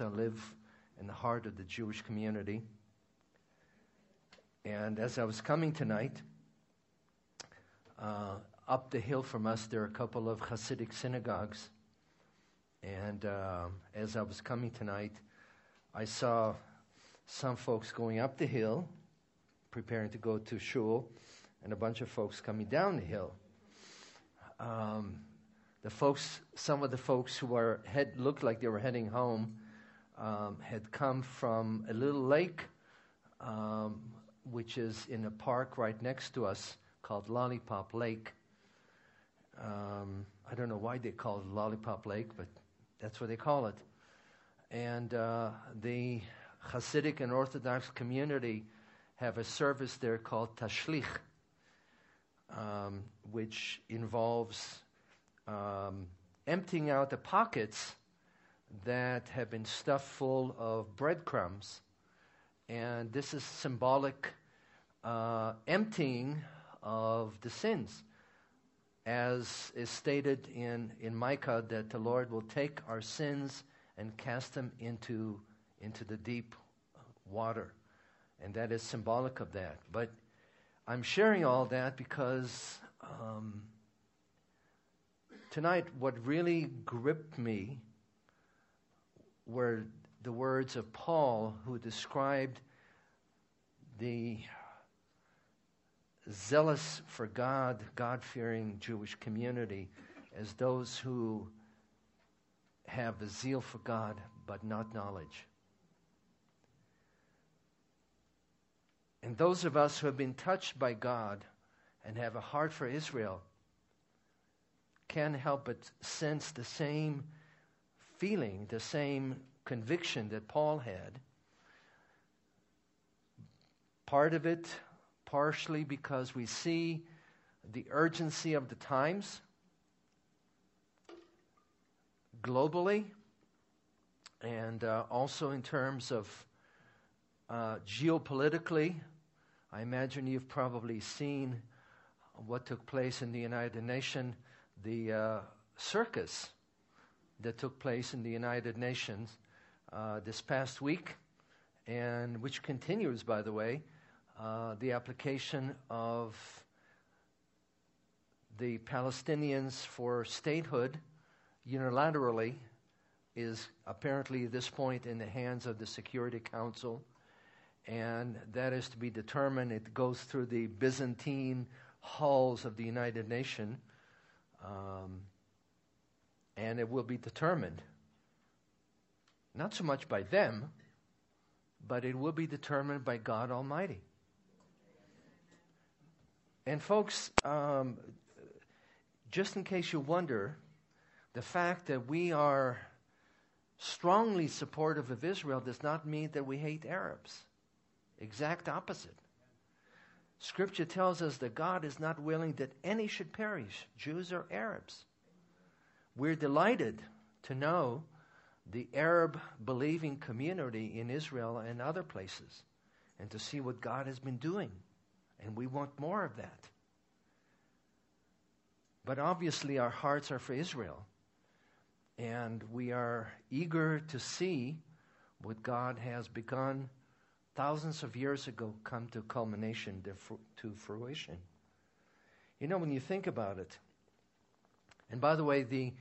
I live in the heart of the Jewish community. And as I was coming tonight, uh, up the hill from us, there are a couple of Hasidic synagogues. And uh, as I was coming tonight, I saw some folks going up the hill, preparing to go to shul, and a bunch of folks coming down the hill. Um, the folks, some of the folks who were head, looked like they were heading home, um, had come from a little lake, um, which is in a park right next to us called Lollipop Lake. Um, I don't know why they call it Lollipop Lake, but that's what they call it. And uh, the Hasidic and Orthodox community have a service there called Tashlich, um, which involves um, emptying out the pockets that have been stuffed full of breadcrumbs. And this is symbolic uh, emptying of the sins. As is stated in, in Micah, that the Lord will take our sins and cast them into, into the deep water. And that is symbolic of that. But I'm sharing all that because um, tonight, what really gripped me were the words of Paul, who described the zealous for God, God fearing Jewish community as those who have a zeal for God but not knowledge. And those of us who have been touched by God and have a heart for Israel can't help but sense the same feeling, the same conviction that Paul had. Part of it, partially because we see the urgency of the times globally, and uh, also in terms of uh, geopolitically. I imagine you've probably seen what took place in the United Nations, the uh, circus that took place in the United Nations uh, this past week, and which continues, by the way, uh, the application of the Palestinians for statehood unilaterally is apparently at this point in the hands of the Security Council, and that is to be determined. It goes through the Byzantine halls of the United Nations. Um, and it will be determined not so much by them, but it will be determined by God Almighty. And, folks, um, just in case you wonder, the fact that we are strongly supportive of Israel does not mean that we hate Arabs. Exact opposite. Scripture tells us that God is not willing that any should perish, Jews or Arabs. We're delighted to know the Arab believing community in Israel and other places and to see what God has been doing. And we want more of that. But obviously, our hearts are for Israel. And we are eager to see what God has begun thousands of years ago come to culmination, to fruition. You know, when you think about it, and by the way, the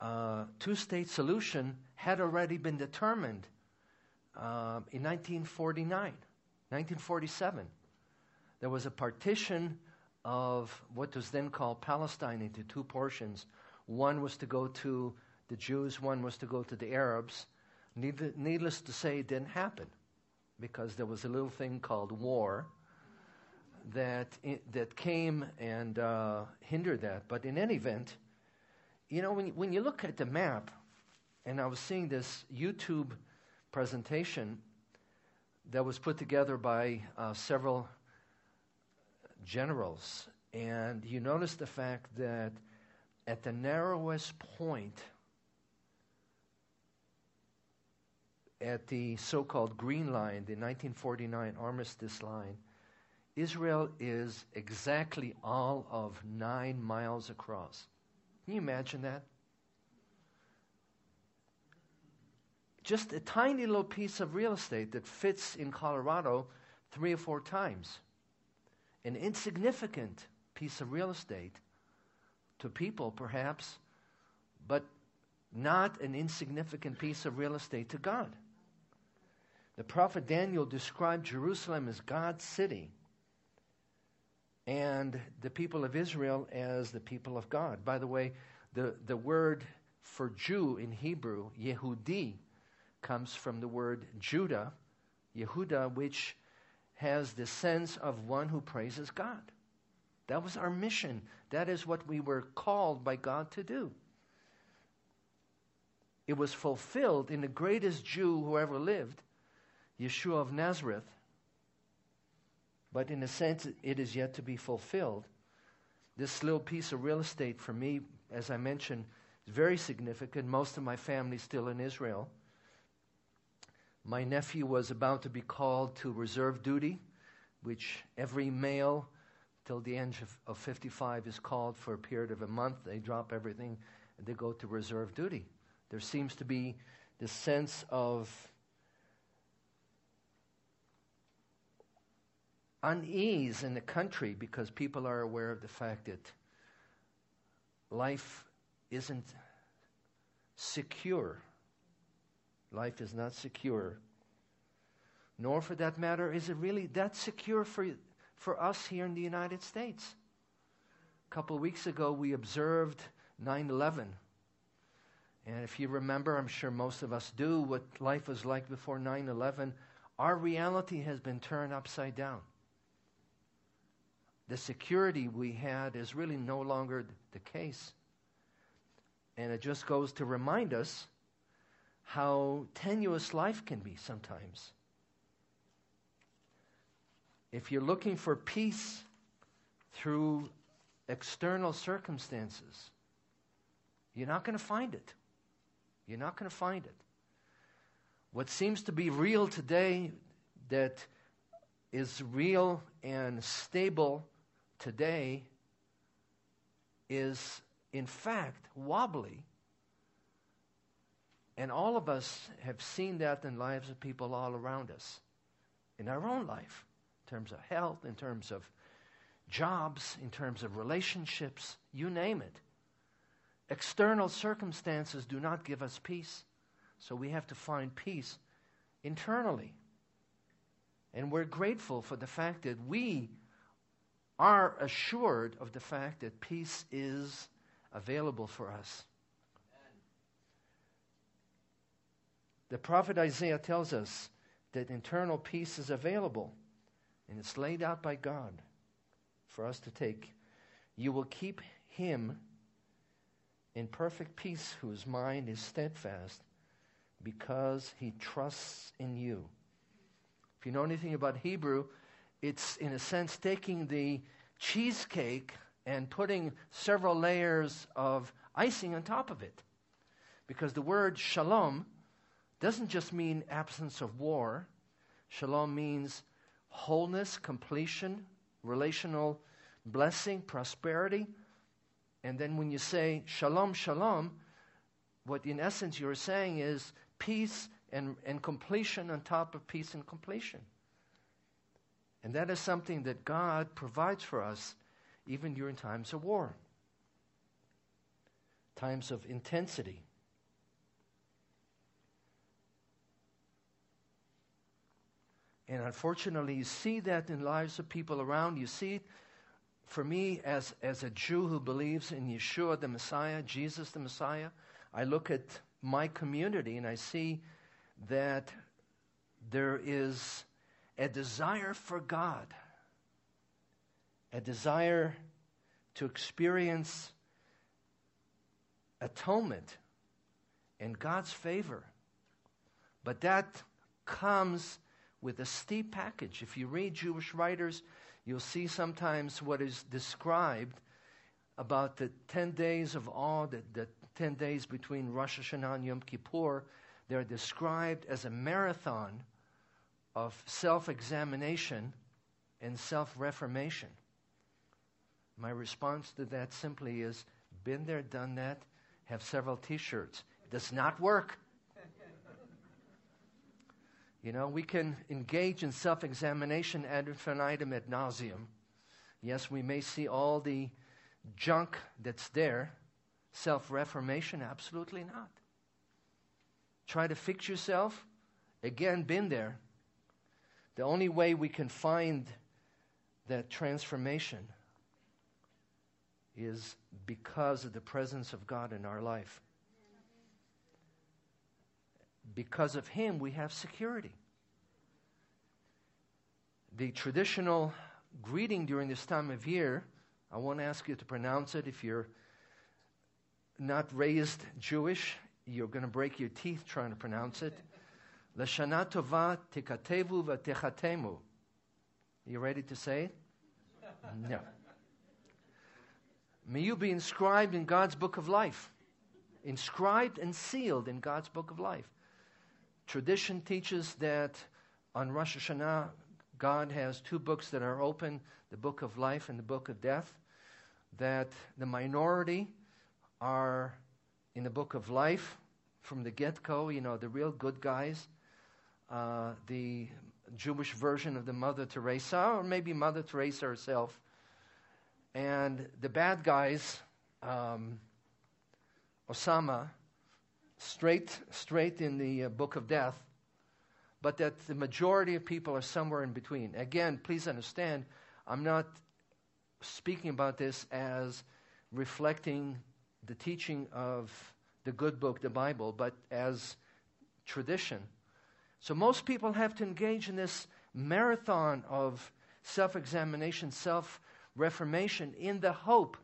uh, two state solution had already been determined uh, in 1949, 1947. There was a partition of what was then called Palestine into two portions. One was to go to the Jews, one was to go to the Arabs. Needless to say, it didn't happen because there was a little thing called war that, that came and uh, hindered that. But in any event, you know, when, when you look at the map, and I was seeing this YouTube presentation that was put together by uh, several generals, and you notice the fact that at the narrowest point, at the so called Green Line, the 1949 armistice line, Israel is exactly all of nine miles across. Can you imagine that? just a tiny little piece of real estate that fits in Colorado three or four times. An insignificant piece of real estate to people, perhaps, but not an insignificant piece of real estate to God. The prophet Daniel described Jerusalem as God's city and the people of Israel as the people of God. By the way, the, the word for Jew in Hebrew, Yehudi, comes from the word Judah, Yehuda, which has the sense of one who praises God. That was our mission. That is what we were called by God to do. It was fulfilled in the greatest Jew who ever lived, Yeshua of Nazareth. But in a sense, it is yet to be fulfilled. This little piece of real estate for me, as I mentioned, is very significant. Most of my family is still in Israel. My nephew was about to be called to reserve duty, which every male till the age of, of 55 is called for a period of a month. They drop everything and they go to reserve duty. There seems to be this sense of unease in the country because people are aware of the fact that life isn't secure. Life is not secure. Nor, for that matter, is it really that secure for, for us here in the United States. A couple of weeks ago, we observed 9 11. And if you remember, I'm sure most of us do, what life was like before 9 11, our reality has been turned upside down. The security we had is really no longer the case. And it just goes to remind us how tenuous life can be sometimes. If you're looking for peace through external circumstances, you're not going to find it. You're not going to find it. What seems to be real today that is real and stable today is, in fact, wobbly and all of us have seen that in lives of people all around us, in our own life, in terms of health, in terms of jobs, in terms of relationships, you name it. External circumstances do not give us peace, so we have to find peace internally. And we're grateful for the fact that we are assured of the fact that peace is available for us. The prophet Isaiah tells us that internal peace is available and it's laid out by God for us to take. You will keep him in perfect peace whose mind is steadfast because he trusts in you. If you know anything about Hebrew, it's in a sense taking the cheesecake and putting several layers of icing on top of it. Because the word shalom doesn't just mean absence of war. Shalom means wholeness, completion, relational blessing, prosperity. And then when you say shalom, shalom, what in essence you're saying is peace and, and completion on top of peace and completion. And that is something that God provides for us even during times of war, times of intensity. And unfortunately, you see that in lives of people around. You see it for me as, as a Jew who believes in Yeshua the Messiah, Jesus the Messiah. I look at my community and I see that there is a desire for God, a desire to experience atonement and God's favor. But that comes with a steep package. If you read Jewish writers, you'll see sometimes what is described about the 10 days of awe, the, the 10 days between Rosh Hashanah and Yom Kippur. They're described as a marathon of self examination and self reformation. My response to that simply is been there, done that, have several t shirts. It does not work. You know, we can engage in self examination ad infinitum ad nauseum. Yes, we may see all the junk that's there. Self reformation, absolutely not. Try to fix yourself. Again, been there. The only way we can find that transformation is because of the presence of God in our life. Because of Him, we have security. The traditional greeting during this time of year, I won't ask you to pronounce it. If you're not raised Jewish, you're going to break your teeth trying to pronounce it. Lashana tova tikatevu v'techatemu. You ready to say it? No. May you be inscribed in God's book of life. Inscribed and sealed in God's book of life. Tradition teaches that on Rosh Hashanah, God has two books that are open the book of life and the book of death. That the minority are in the book of life from the get go, you know, the real good guys. Uh, the Jewish version of the Mother Teresa, or maybe Mother Teresa herself. And the bad guys, um, Osama, straight, straight in the uh, book of death, but that the majority of people are somewhere in between. Again, please understand, I'm not speaking about this as reflecting the teaching of the good book, the Bible, but as tradition. So most people have to engage in this marathon of self examination, self reformation, in the hope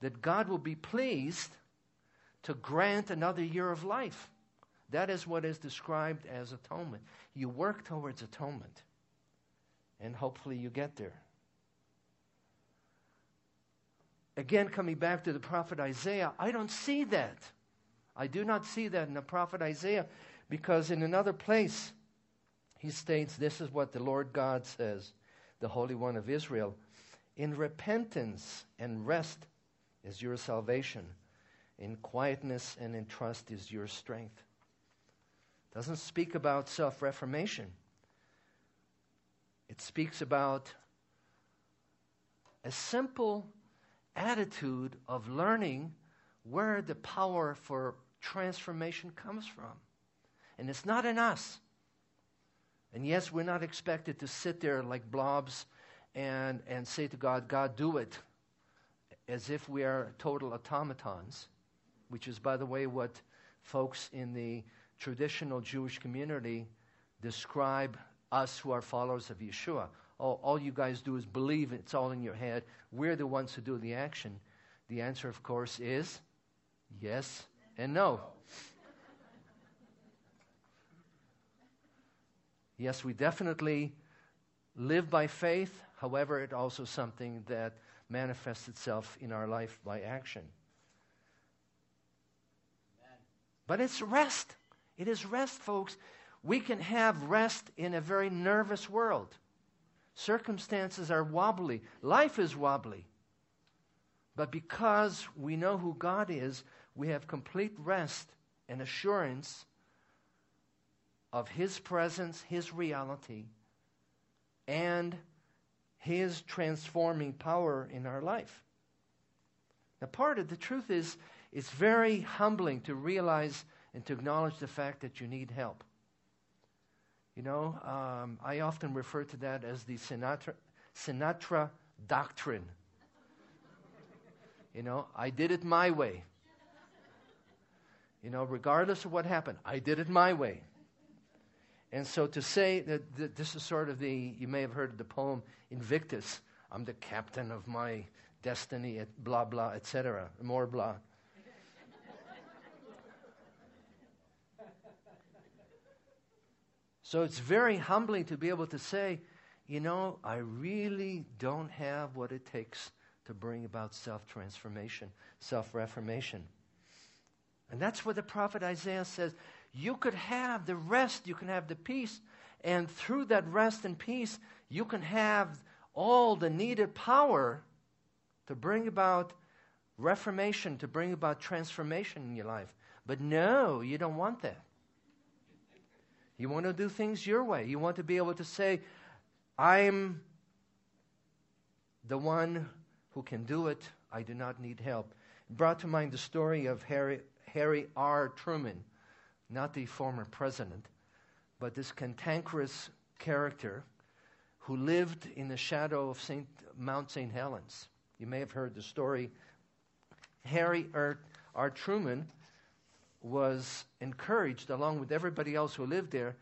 that God will be pleased to grant another year of life. That is what is described as atonement. You work towards atonement, and hopefully you get there. Again, coming back to the prophet Isaiah, I don't see that. I do not see that in the prophet Isaiah. Because in another place, he states, This is what the Lord God says, the Holy One of Israel. In repentance and rest is your salvation. In quietness and in trust is your strength. Doesn't speak about self reformation. It speaks about a simple attitude of learning where the power for transformation comes from. And it's not in us. And yes, we're not expected to sit there like blobs and, and say to God, God, do it, as if we are total automatons, which is, by the way, what folks in the traditional Jewish community describe us who are followers of Yeshua. All, all you guys do is believe it's all in your head. We're the ones who do the action. The answer, of course, is yes and no. Yes, we definitely live by faith. However, it's also something that manifests itself in our life by action. Amen. But it's rest. It is rest, folks. We can have rest in a very nervous world. Circumstances are wobbly, life is wobbly. But because we know who God is, we have complete rest and assurance of His presence, His reality, and His transforming power in our life. Now, part of the truth is it's very humbling to realize and to acknowledge the fact that you need help. You know, um, I often refer to that as the Sinatra, Sinatra doctrine. you know, I did it my way. You know, regardless of what happened, I did it my way. And so to say that, that this is sort of the, you may have heard the poem Invictus, I'm the captain of my destiny, at blah, blah, etc., more blah. so it's very humbling to be able to say, you know, I really don't have what it takes to bring about self transformation, self reformation. And that's what the prophet Isaiah says you could have the rest, you can have the peace, and through that rest and peace, you can have all the needed power to bring about reformation, to bring about transformation in your life. But no, you don't want that. You want to do things your way. You want to be able to say, I'm the one who can do it. I do not need help. It brought to mind the story of Harry, Harry R. Truman, not the former president, but this cantankerous character who lived in the shadow of Saint, Mount St. Helens. You may have heard the story. Harry R. R. Truman was encouraged, along with everybody else who lived there,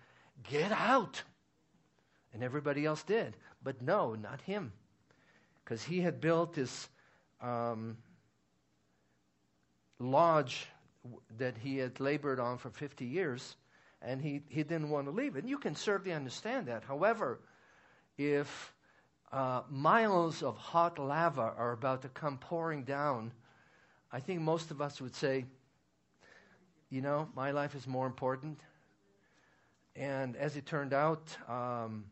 get out. And everybody else did. But no, not him. Because he had built this um, lodge that he had labored on for 50 years, and he, he didn't want to leave. And you can certainly understand that. However, if uh, miles of hot lava are about to come pouring down, I think most of us would say, you know, my life is more important. And as it turned out, um,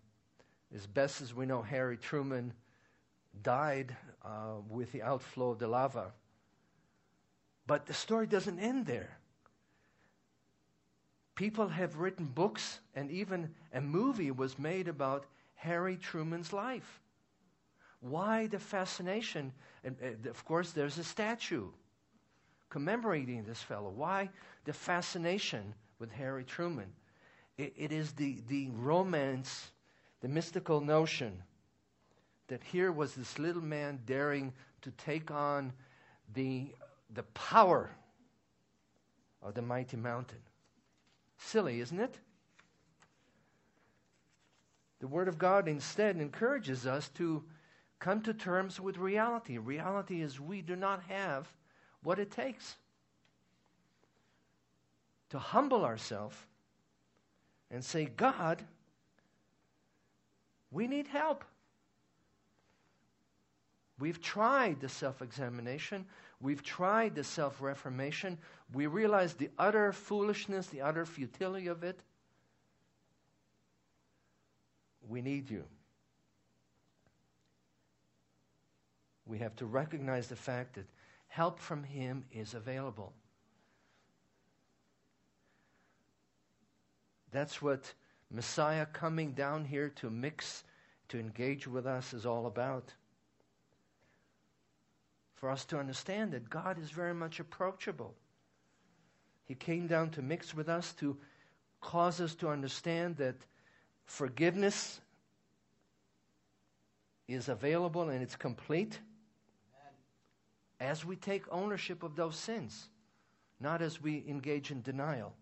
as best as we know, Harry Truman died uh, with the outflow of the lava. But the story doesn't end there. People have written books, and even a movie was made about Harry Truman's life. Why the fascination? And uh, of course, there's a statue commemorating this fellow. Why the fascination with Harry Truman? it, it is the, the romance, the mystical notion that here was this little man daring to take on the, the power of the mighty mountain. Silly, isn't it? The Word of God instead encourages us to come to terms with reality. Reality is we do not have what it takes to humble ourselves and say, God, we need help. We've tried the self examination. We've tried the self reformation. We realize the utter foolishness, the utter futility of it. We need you. We have to recognize the fact that help from Him is available. That's what Messiah coming down here to mix, to engage with us is all about. For us to understand that God is very much approachable. He came down to mix with us, to cause us to understand that forgiveness is available and it's complete as we take ownership of those sins, not as we engage in denial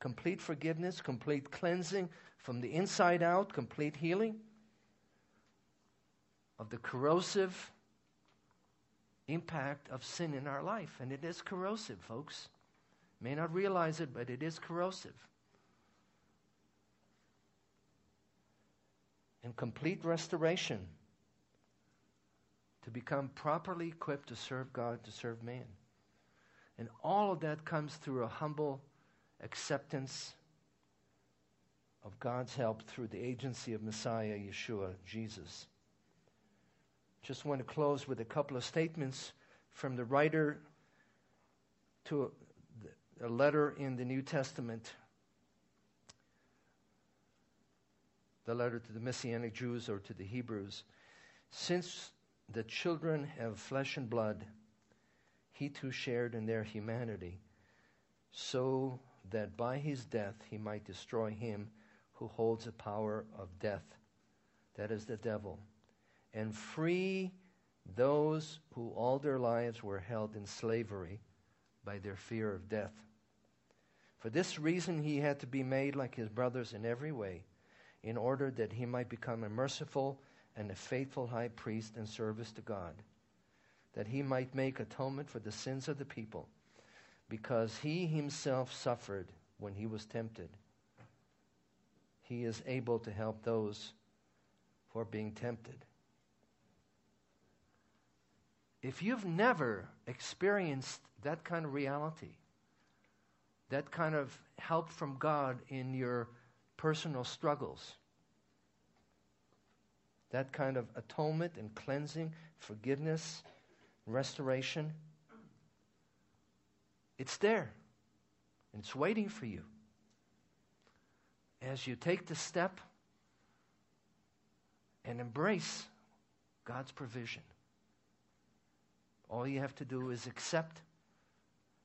complete forgiveness, complete cleansing from the inside out, complete healing of the corrosive impact of sin in our life. And it is corrosive, folks. May not realize it, but it is corrosive. And complete restoration to become properly equipped to serve God, to serve man. And all of that comes through a humble acceptance of God's help through the agency of Messiah, Yeshua, Jesus. Just want to close with a couple of statements from the writer to a letter in the New Testament, the letter to the Messianic Jews or to the Hebrews. Since the children have flesh and blood, he too shared in their humanity. So that by his death he might destroy him who holds the power of death, that is the devil, and free those who all their lives were held in slavery by their fear of death. For this reason he had to be made like his brothers in every way, in order that he might become a merciful and a faithful high priest in service to God, that he might make atonement for the sins of the people because he himself suffered when he was tempted. He is able to help those who are being tempted. If you've never experienced that kind of reality, that kind of help from God in your personal struggles, that kind of atonement and cleansing, forgiveness, restoration, it's there. And it's waiting for you. as you take the step and embrace God's provision. All you have to do is accept,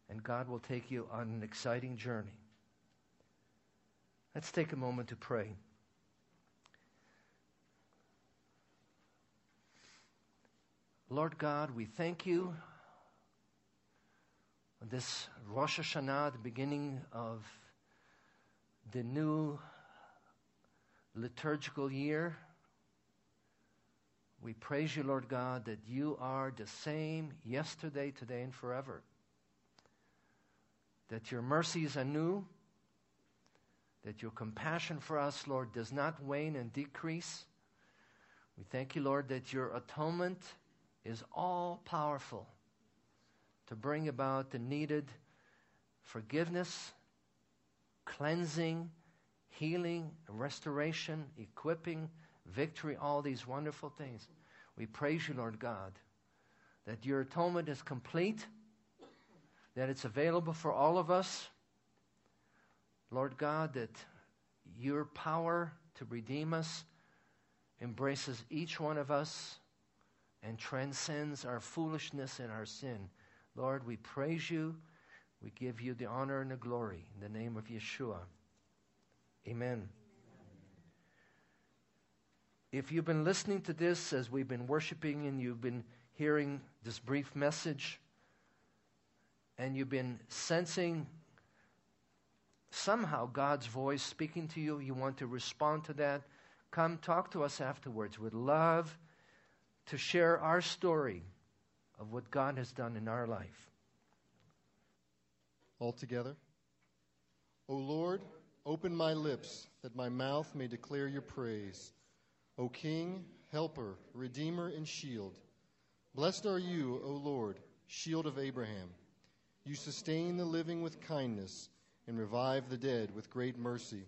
and God will take you on an exciting journey. Let's take a moment to pray. Lord God, we thank you on this Rosh Hashanah, the beginning of the new liturgical year. We praise you, Lord God, that you are the same yesterday, today, and forever. That your mercies are new, that your compassion for us, Lord, does not wane and decrease. We thank you, Lord, that your atonement is all powerful to bring about the needed forgiveness, cleansing, healing, restoration, equipping, victory, all these wonderful things. We praise you, Lord God, that your atonement is complete, that it's available for all of us. Lord God, that your power to redeem us embraces each one of us and transcends our foolishness and our sin. Lord, we praise you. We give you the honor and the glory in the name of Yeshua. Amen. If you've been listening to this as we've been worshiping and you've been hearing this brief message, and you've been sensing somehow God's voice speaking to you, you want to respond to that, come talk to us afterwards. We'd love to share our story of what God has done in our life. All together. O Lord, open my lips that my mouth may declare your praise. O King, helper, redeemer, and shield. Blessed are you, O Lord, shield of Abraham. You sustain the living with kindness and revive the dead with great mercy.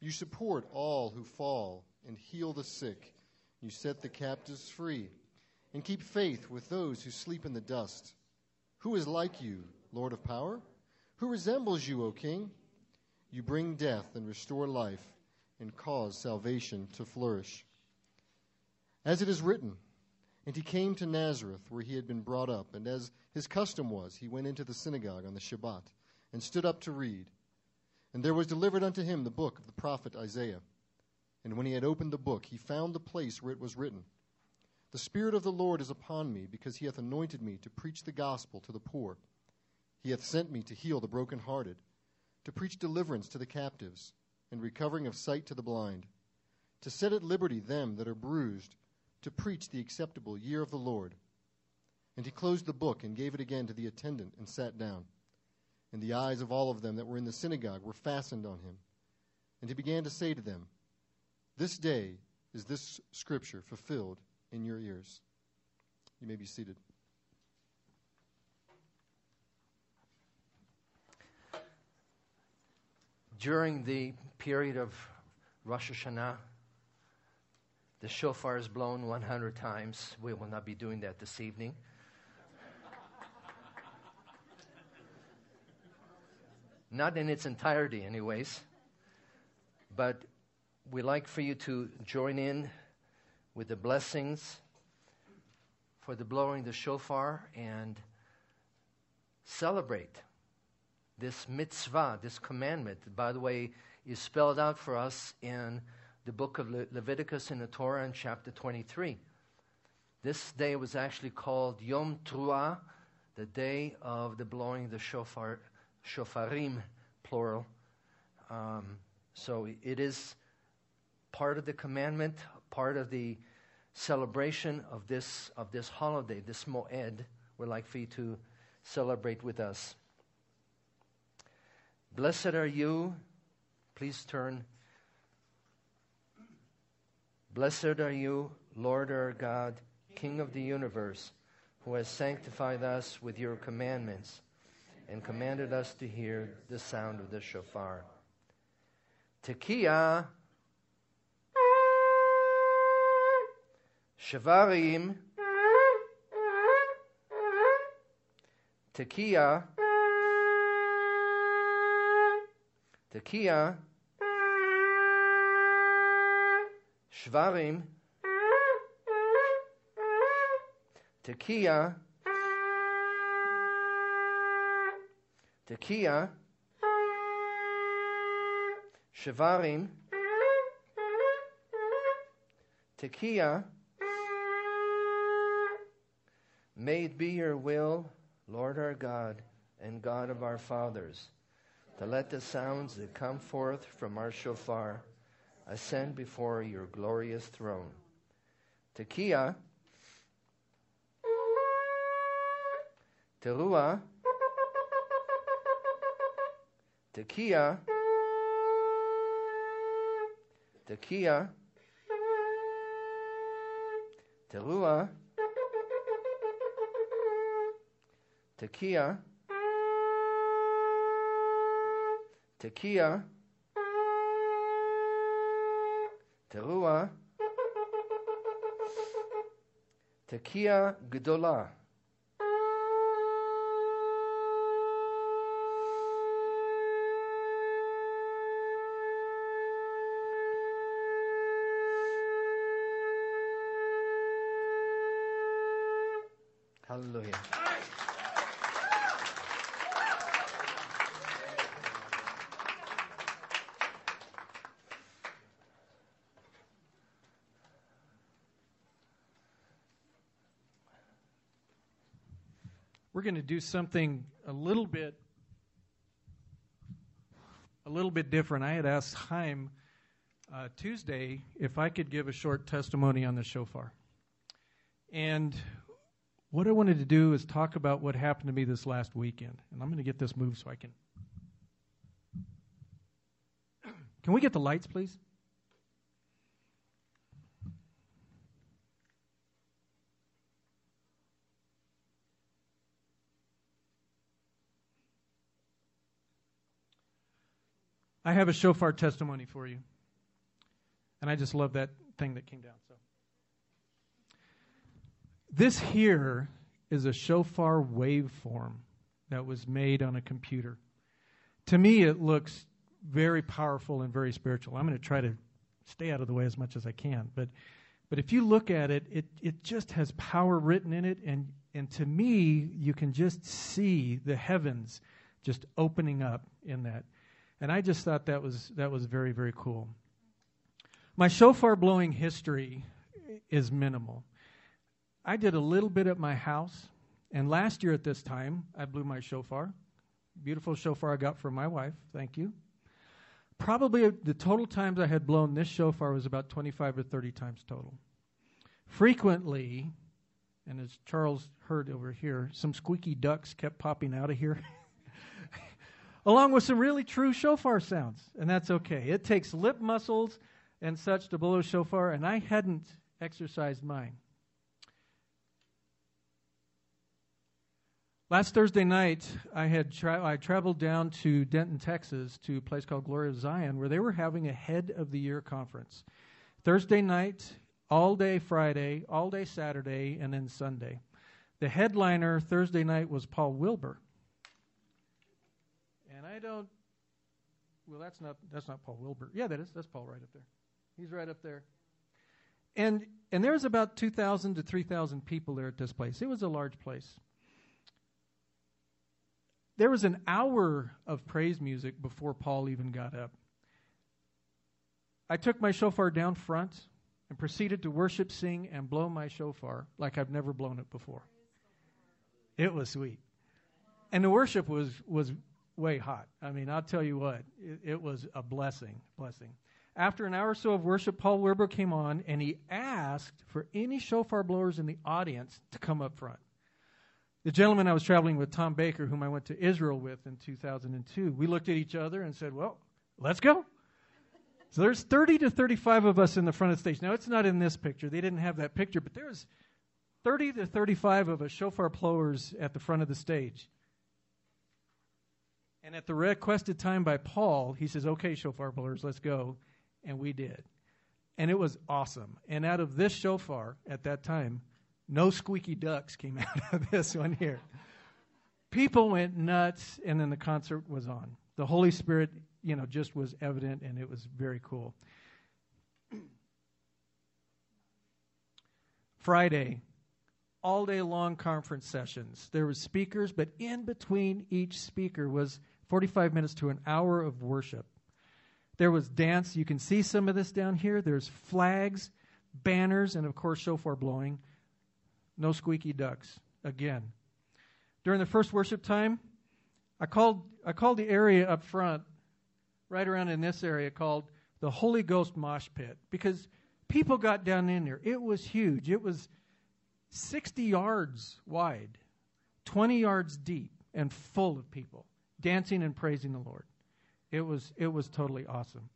You support all who fall and heal the sick. You set the captives free and keep faith with those who sleep in the dust. Who is like you, Lord of power? Who resembles you, O King? You bring death and restore life and cause salvation to flourish. As it is written, and he came to Nazareth, where he had been brought up, and as his custom was, he went into the synagogue on the Shabbat, and stood up to read. And there was delivered unto him the book of the prophet Isaiah. And when he had opened the book, he found the place where it was written The Spirit of the Lord is upon me, because he hath anointed me to preach the gospel to the poor. He hath sent me to heal the brokenhearted, to preach deliverance to the captives, and recovering of sight to the blind, to set at liberty them that are bruised, to preach the acceptable year of the Lord. And he closed the book and gave it again to the attendant and sat down. And the eyes of all of them that were in the synagogue were fastened on him. And he began to say to them, This day is this scripture fulfilled in your ears. You may be seated. During the period of Rosh Hashanah, the shofar is blown 100 times. We will not be doing that this evening. not in its entirety, anyways. But we'd like for you to join in with the blessings for the blowing the shofar and celebrate this mitzvah, this commandment. By the way, is spelled out for us in the book of Le- Leviticus in the Torah in chapter 23. This day was actually called Yom Truah, the day of the blowing the shofar shofarim, plural. Um, so it is part of the commandment, part of the celebration of this of this holiday, this Moed. We'd like for you to celebrate with us. Blessed are you. Please turn. Blessed are you, Lord our God, King of the universe, who has sanctified us with your commandments and commanded us to hear the sound of the shofar. Tekiah, Shavarim, Tekiah, Tekiah, Shvarim, Tekiah, Tekiah, Shvarim, Tekiah, may it be your will, Lord our God and God of our fathers, to let the sounds that come forth from our shofar ascend before your glorious throne. Tekiah, Teruah, Tekiah, Tekiah, Teruah, Tekiah, Tekiah, Teruah, Tekiah Gdolah. Hallelujah. We're going to do something a little bit a little bit different. I had asked Chaim uh, Tuesday if I could give a short testimony on the shofar. And what I wanted to do is talk about what happened to me this last weekend. And I'm going to get this moved so I can. Can we get the lights, please? I have a shofar testimony for you. And I just love that thing that came down. So this here is a shofar waveform that was made on a computer. To me, it looks very powerful and very spiritual. I'm going to try to stay out of the way as much as I can. But, but if you look at it, it, it just has power written in it. And, and to me, you can just see the heavens just opening up in that. And I just thought that was, that was very, very cool. My shofar blowing history is minimal. I did a little bit at my house, and last year at this time, I blew my shofar. Beautiful shofar I got from my wife. Thank you. Probably the total times I had blown this shofar was about 25 or 30 times total. Frequently, and as Charles heard over here, some squeaky ducks kept popping out of here. along with some really true shofar sounds, and that's okay. It takes lip muscles and such to blow a shofar, and I hadn't exercised mine. Last Thursday night, I had tra- I traveled down to Denton, Texas, to a place called Glory of Zion, where they were having a head of the year conference. Thursday night, all day Friday, all day Saturday, and then Sunday. The headliner Thursday night was Paul Wilbur. I don't well that's not that's not Paul Wilbur. Yeah, that is. That's Paul right up there. He's right up there. And and there was about 2,000 to 3,000 people there at this place. It was a large place there was an hour of praise music before Paul even got up. I took my shofar down front and proceeded to worship, sing, and blow my shofar like I've never blown it before. It was sweet. And the worship was, was way hot. I mean, I'll tell you what, it, it was a blessing, blessing. After an hour or so of worship, Paul Wilbur came on and he asked for any shofar blowers in the audience to come up front. The gentleman I was traveling with, Tom Baker, whom I went to Israel with in 2002, we looked at each other and said, Well, let's go. So there's 30 to 35 of us in the front of the stage. Now, it's not in this picture. They didn't have that picture, but there's 30 to 35 of us shofar blowers at the front of the stage. And at the requested time by Paul, he says, Okay, shofar blowers, let's go. And we did. And it was awesome. And out of this shofar at that time, no squeaky ducks came out of this one here. People went nuts, and then the concert was on. The Holy Spirit, you know, just was evident, and it was very cool. Friday, all day long conference sessions. There was speakers, but in between each speaker was 45 minutes to an hour of worship. There was dance. You can see some of this down here. There's flags, banners, and of course, shofar blowing. No squeaky ducks again. During the first worship time, I called, I called the area up front, right around in this area, called the Holy Ghost Mosh Pit because people got down in there. It was huge. It was 60 yards wide, 20 yards deep, and full of people dancing and praising the Lord. It was, it was totally awesome.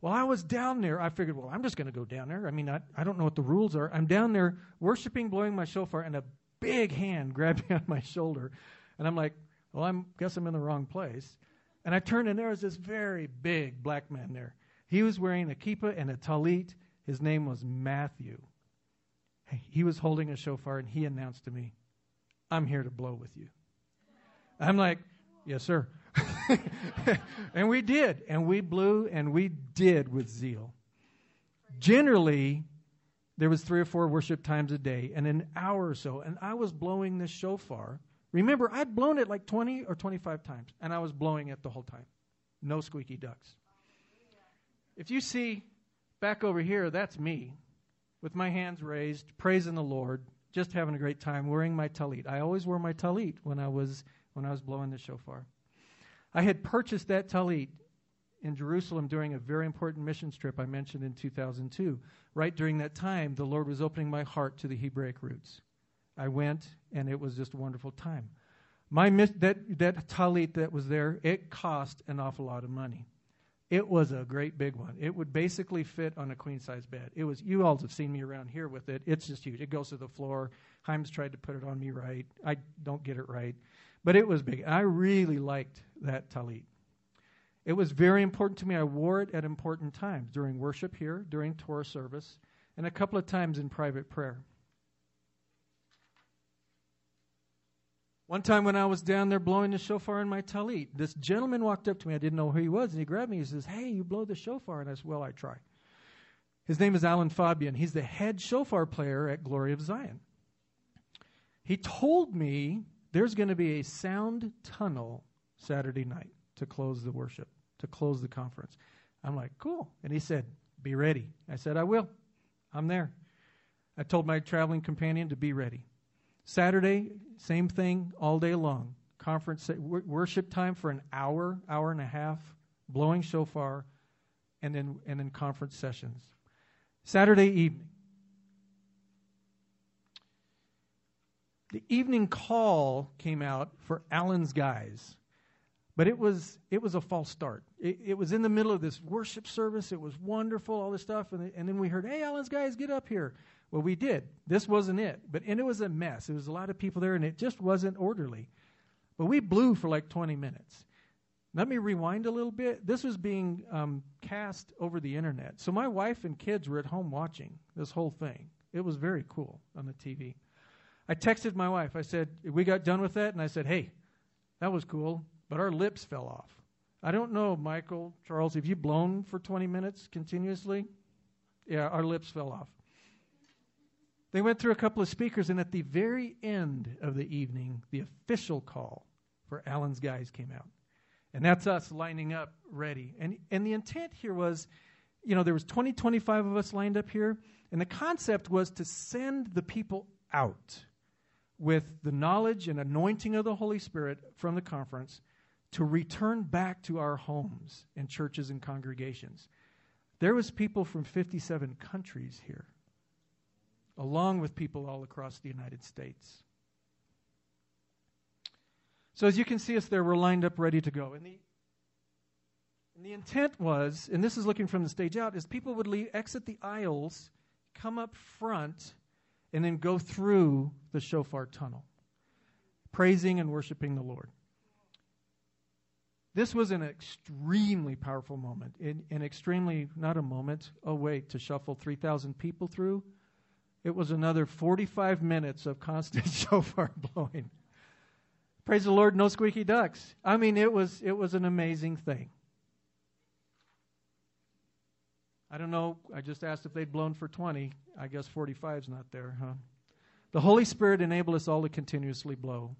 Well, I was down there. I figured, well, I'm just going to go down there. I mean, I, I don't know what the rules are. I'm down there worshiping, blowing my shofar, and a big hand grabbed me on my shoulder. And I'm like, well, I guess I'm in the wrong place. And I turned, and there was this very big black man there. He was wearing a kippah and a talit. His name was Matthew. He was holding a shofar, and he announced to me, I'm here to blow with you. I'm like, yes, sir. and we did, and we blew, and we did with zeal. Generally, there was three or four worship times a day, and an hour or so, and I was blowing this shofar. Remember, I'd blown it like 20 or 25 times, and I was blowing it the whole time. No squeaky ducks. If you see back over here, that's me with my hands raised, praising the Lord, just having a great time, wearing my talit. I always wore my talit when I was when I was blowing the shofar. I had purchased that talit in Jerusalem during a very important mission trip I mentioned in 2002. Right during that time, the Lord was opening my heart to the Hebraic roots. I went, and it was just a wonderful time. My that that talit that was there, it cost an awful lot of money. It was a great big one. It would basically fit on a queen size bed. It was you all have seen me around here with it. It's just huge. It goes to the floor. Himes tried to put it on me right. I don't get it right. But it was big. I really liked that talit. It was very important to me. I wore it at important times during worship here, during Torah service, and a couple of times in private prayer. One time when I was down there blowing the shofar in my talit, this gentleman walked up to me. I didn't know who he was, and he grabbed me. He says, Hey, you blow the shofar. And I said, Well, I try. His name is Alan Fabian. He's the head shofar player at Glory of Zion. He told me there's going to be a sound tunnel Saturday night to close the worship, to close the conference. I'm like, cool. And he said, be ready. I said, I will. I'm there. I told my traveling companion to be ready. Saturday, same thing all day long. Conference worship time for an hour, hour and a half, blowing shofar, and then and then conference sessions. Saturday evening, the evening call came out for Alan's guys. But it was it was a false start. It, it, was in the middle of this worship service. It was wonderful, all this stuff, and, and then we heard, "Hey, Alan's guys, get up here." Well, we did. This wasn't it, but and it was a mess. There was a lot of people there, and it just wasn't orderly. But we blew for like 20 minutes. Let me rewind a little bit. This was being um, cast over the internet, so my wife and kids were at home watching this whole thing. It was very cool on the TV. I texted my wife. I said, We got done with that. And I said, Hey, that was cool, but our lips fell off. I don't know, Michael, Charles, have you blown for 20 minutes continuously? Yeah, our lips fell off. They went through a couple of speakers, and at the very end of the evening, the official call for Alan's guys came out. And that's us lining up ready. And, and the intent here was, you know, there was 20, 25 of us lined up here, and the concept was to send the people out with the knowledge and anointing of the Holy Spirit from the conference to return back to our homes and churches and congregations. There was people from 57 countries here, along with people all across the United States. So as you can see us there, we're lined up ready to go. And the, and the intent was, and this is looking from the stage out, is people would leave, exit the aisles, come up front, and then go through the shofar tunnel, praising and worshiping the Lord. This was an extremely powerful moment, an extremely, not a moment, oh, wait, to shuffle 3,000 people through. It was another 45 minutes of constant shofar blowing. Praise the Lord, no squeaky ducks. I mean, it was, it was an amazing thing. I don't know. I just asked if they'd blown for 20. I guess 45's not there, huh? The Holy Spirit enabled us all to continuously blow.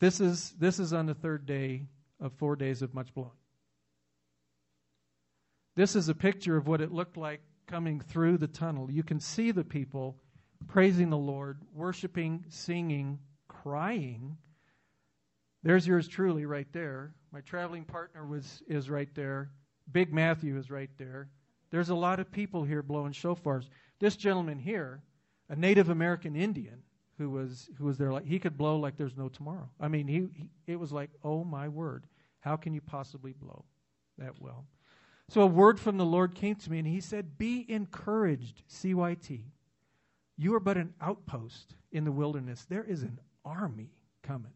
This is, this is on the third day of four days of much blowing. This is a picture of what it looked like coming through the tunnel. You can see the people praising the Lord, worshiping, singing, crying. There's yours truly right there. My traveling partner was is right there. Big Matthew is right there. There's a lot of people here blowing shofars. This gentleman here, a Native American Indian who was who was there like he could blow like there's no tomorrow. I mean, he, he it was like, "Oh my word. How can you possibly blow that well?" So a word from the Lord came to me and he said, "Be encouraged, CYT. You are but an outpost in the wilderness. There is an army coming."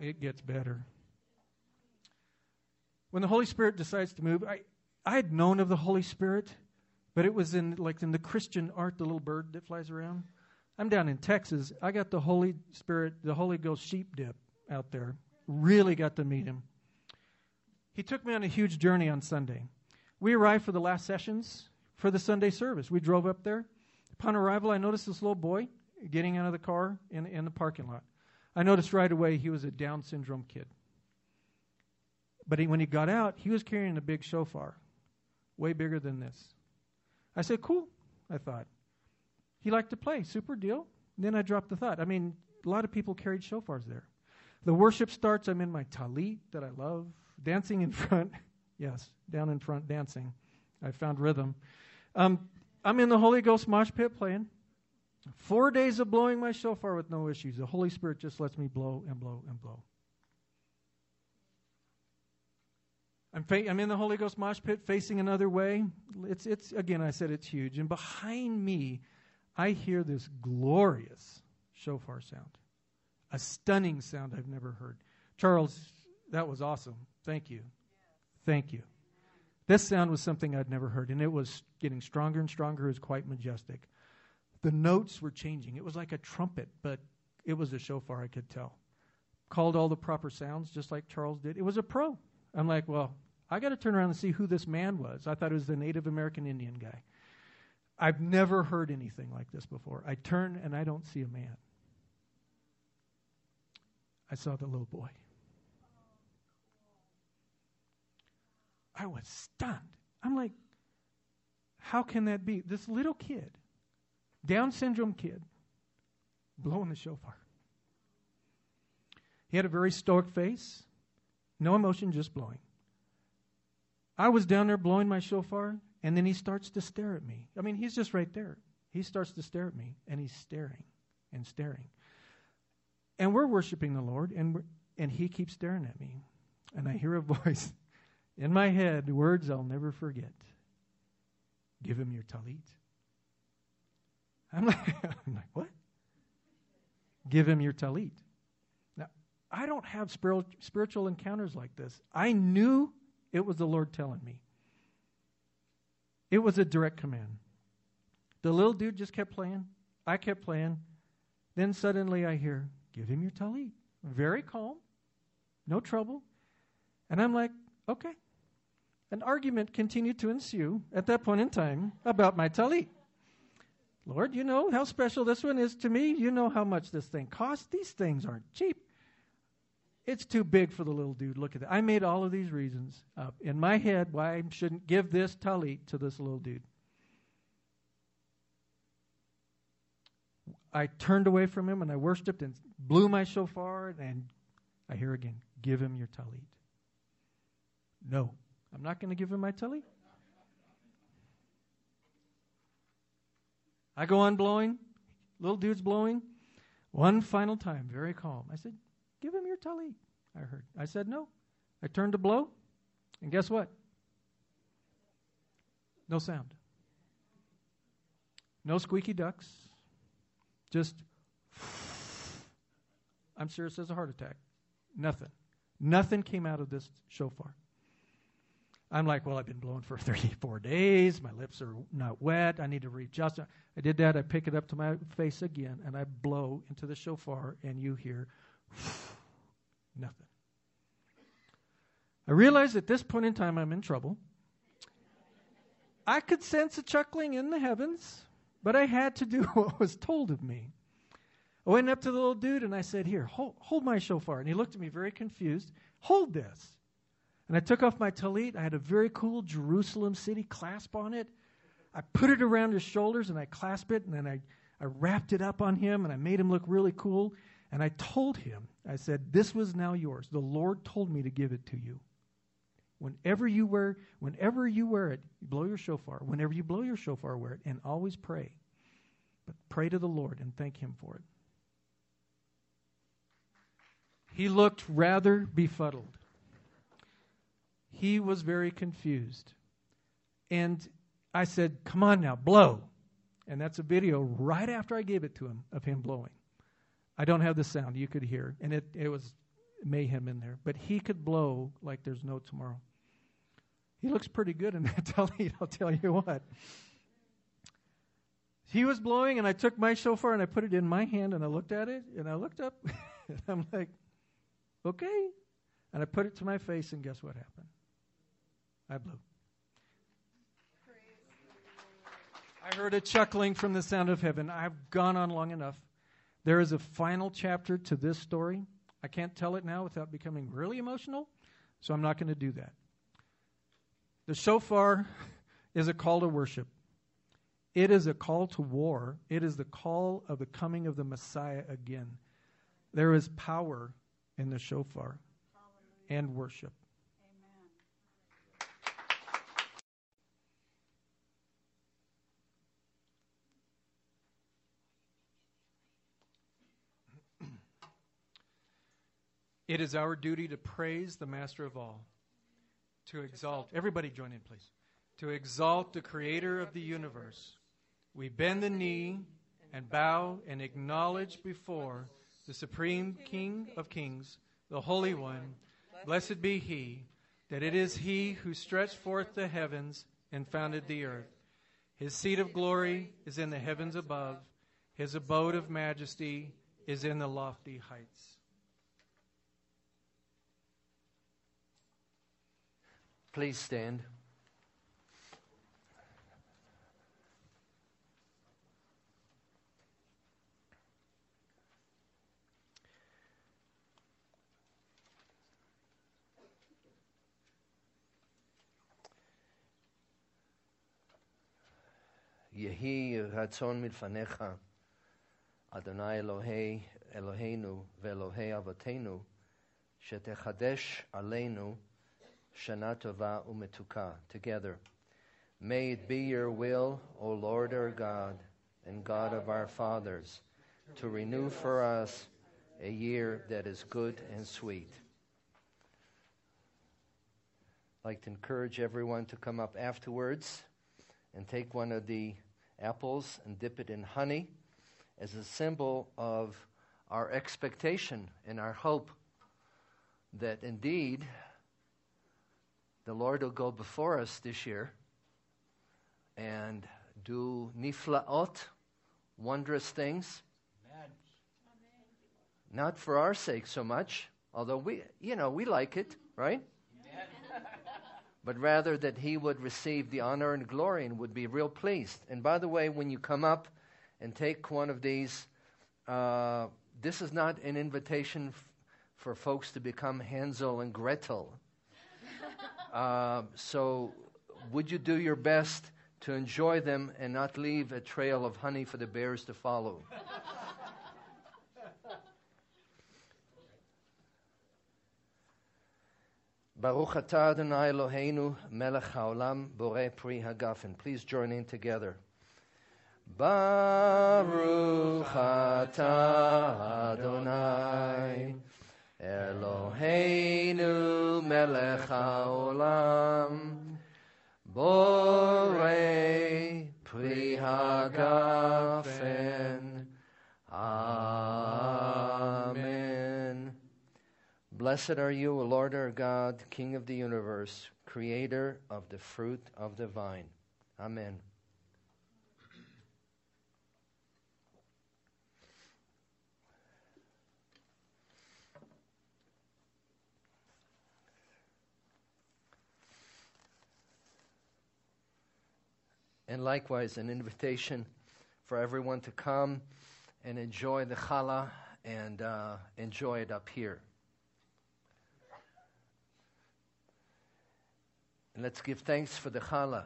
It gets better. When the Holy Spirit decides to move, I, I had known of the Holy Spirit, but it was in like in the Christian art, the little bird that flies around. I'm down in Texas. I got the Holy Spirit, the Holy Ghost sheep dip out there. Really got to meet him. He took me on a huge journey on Sunday. We arrived for the last sessions for the Sunday service. We drove up there. Upon arrival, I noticed this little boy getting out of the car in, in the parking lot. I noticed right away he was a Down syndrome kid. But he, when he got out, he was carrying a big shofar, way bigger than this. I said, Cool, I thought. He liked to play, super deal. Then I dropped the thought. I mean, a lot of people carried shofars there. The worship starts. I'm in my talit that I love, dancing in front. yes, down in front, dancing. I found rhythm. Um, I'm in the Holy Ghost mosh pit playing. Four days of blowing my shofar with no issues. The Holy Spirit just lets me blow and blow and blow. I'm, fa- I'm in the Holy Ghost mosh pit facing another way. It's, it's, again, I said it's huge. And behind me, I hear this glorious shofar sound, a stunning sound I've never heard. Charles, that was awesome. Thank you. Thank you. This sound was something I'd never heard, and it was getting stronger and stronger. It was quite majestic. The notes were changing. It was like a trumpet, but it was a shofar, I could tell. Called all the proper sounds, just like Charles did. It was a pro. I'm like, well, I got to turn around and see who this man was. I thought it was the Native American Indian guy. I've never heard anything like this before. I turn and I don't see a man. I saw the little boy. I was stunned. I'm like, how can that be? This little kid down syndrome kid blowing the shofar. He had a very stoic face, no emotion, just blowing. I was down there blowing my shofar, and then he starts to stare at me. I mean, he's just right there. He starts to stare at me, and he's staring and staring. And we're worshiping the Lord, and, and he keeps staring at me. And I hear a voice in my head, words I'll never forget. Give him your talit. I'm like, I'm like, what? Give him your talit. Now, I don't have spiritual encounters like this. I knew it was the Lord telling me. It was a direct command. The little dude just kept playing. I kept playing. Then suddenly I hear, give him your talit. Very calm, no trouble. And I'm like, okay. An argument continued to ensue at that point in time about my talit. Lord, you know how special this one is to me. You know how much this thing costs. These things aren't cheap. It's too big for the little dude. Look at that. I made all of these reasons up in my head why I shouldn't give this talit to this little dude. I turned away from him and I worshiped and blew my shofar, and I hear again, give him your talit. No, I'm not going to give him my talit. I go on blowing. Little dude's blowing. One final time, very calm. I said, Give him your tully, I heard. I said, No. I turned to blow, and guess what? No sound. No squeaky ducks. Just, I'm serious as a heart attack. Nothing. Nothing came out of this shofar. I'm like, well, I've been blowing for 34 days. My lips are not wet. I need to readjust. I did that. I pick it up to my face again, and I blow into the shofar, and you hear nothing. I realize at this point in time I'm in trouble. I could sense a chuckling in the heavens, but I had to do what was told of me. I went up to the little dude and I said, Here, hold, hold my shofar. And he looked at me very confused. Hold this. And I took off my talit. I had a very cool Jerusalem city clasp on it. I put it around his shoulders and I clasped it and then I, I wrapped it up on him and I made him look really cool. And I told him, I said, This was now yours. The Lord told me to give it to you. Whenever you wear, whenever you wear it, blow your shofar. Whenever you blow your shofar, wear it, and always pray. But pray to the Lord and thank Him for it. He looked rather befuddled. He was very confused. And I said, Come on now, blow. And that's a video right after I gave it to him of him blowing. I don't have the sound you could hear, and it, it was mayhem in there. But he could blow like there's no tomorrow. He looks pretty good in that talit, I'll tell you what. He was blowing, and I took my shofar and I put it in my hand, and I looked at it, and I looked up, and I'm like, okay. And I put it to my face, and guess what happened? I blew. I heard a chuckling from the sound of heaven. I've gone on long enough. There is a final chapter to this story. I can't tell it now without becoming really emotional, so I'm not going to do that. The shofar is a call to worship. It is a call to war. It is the call of the coming of the Messiah again. There is power in the shofar and worship. It is our duty to praise the Master of all, to exalt. Everybody join in, please. To exalt the Creator of the universe. We bend the knee and bow and acknowledge before the Supreme King of Kings, the Holy One. Blessed be He, that it is He who stretched forth the heavens and founded the earth. His seat of glory is in the heavens above, His abode of majesty is in the lofty heights. Please stand. יהי רצון מלפניך, אדוני אלוהי אלוהינו ואלוהי אבותינו, שתחדש עלינו Shana Tova Umetuka, together. May it be your will, O Lord our God and God of our fathers, to renew for us a year that is good and sweet. I'd like to encourage everyone to come up afterwards and take one of the apples and dip it in honey as a symbol of our expectation and our hope that indeed the Lord will go before us this year and do niflaot, wondrous things. Amen. Not for our sake so much, although we, you know, we like it, right? but rather that he would receive the honor and glory and would be real pleased. And by the way, when you come up and take one of these, uh, this is not an invitation f- for folks to become Hansel and Gretel. Uh, so, would you do your best to enjoy them and not leave a trail of honey for the bears to follow? Baruch atah Adonai Eloheinu melech haolam borei pri hagafen. Please join in together. Baruch atah Adonai Eloheinu melech haolam borei pri hagafen. Amen. Blessed are you, Lord our God, King of the universe, creator of the fruit of the vine. Amen. And likewise an invitation for everyone to come and enjoy the challah and uh, enjoy it up here. And let's give thanks for the challah.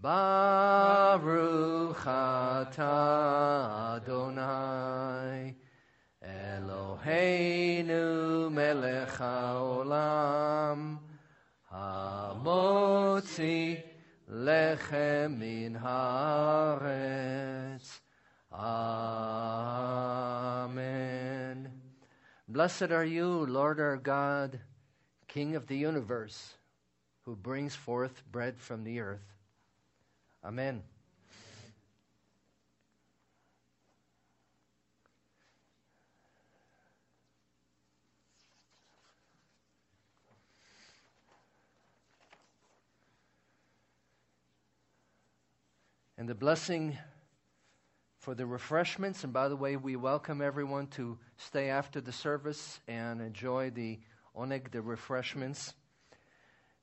Baruch atah Adonai Eloheinu melech haolam hamotzi lechem min haaretz. Amen. Blessed are you, Lord our God, King of the universe, who brings forth bread from the earth. Amen. And the blessing for the refreshments. And by the way, we welcome everyone to stay after the service and enjoy the oneg, the refreshments.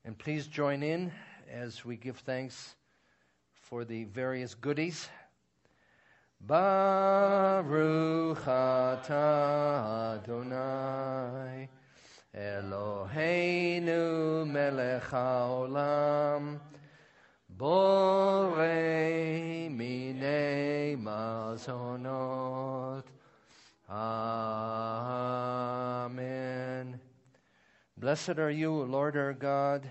And please join in as we give thanks for the various goodies. Baruch atah Adonai Eloheinu melech haolam Borei minei mazonot. Amen. Blessed are you, Lord our God,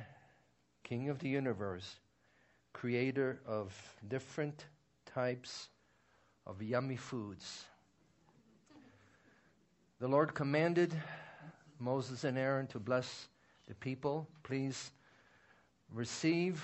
King of the universe, creator of different types of yummy foods. The Lord commanded Moses and Aaron to bless the people. Please receive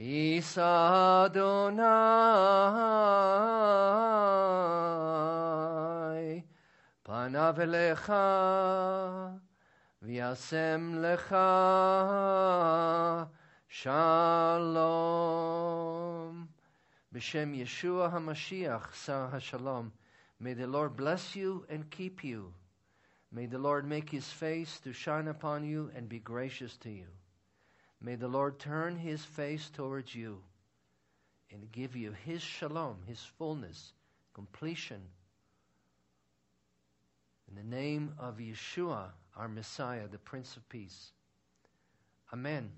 יישא אדוני פניו אליך וישם לך שלום. בשם ישוע המשיח, שר השלום, may the Lord bless you and keep you. May the Lord make his face to shine upon you and be gracious to you. May the Lord turn his face towards you and give you his shalom, his fullness, completion. In the name of Yeshua, our Messiah, the Prince of Peace. Amen.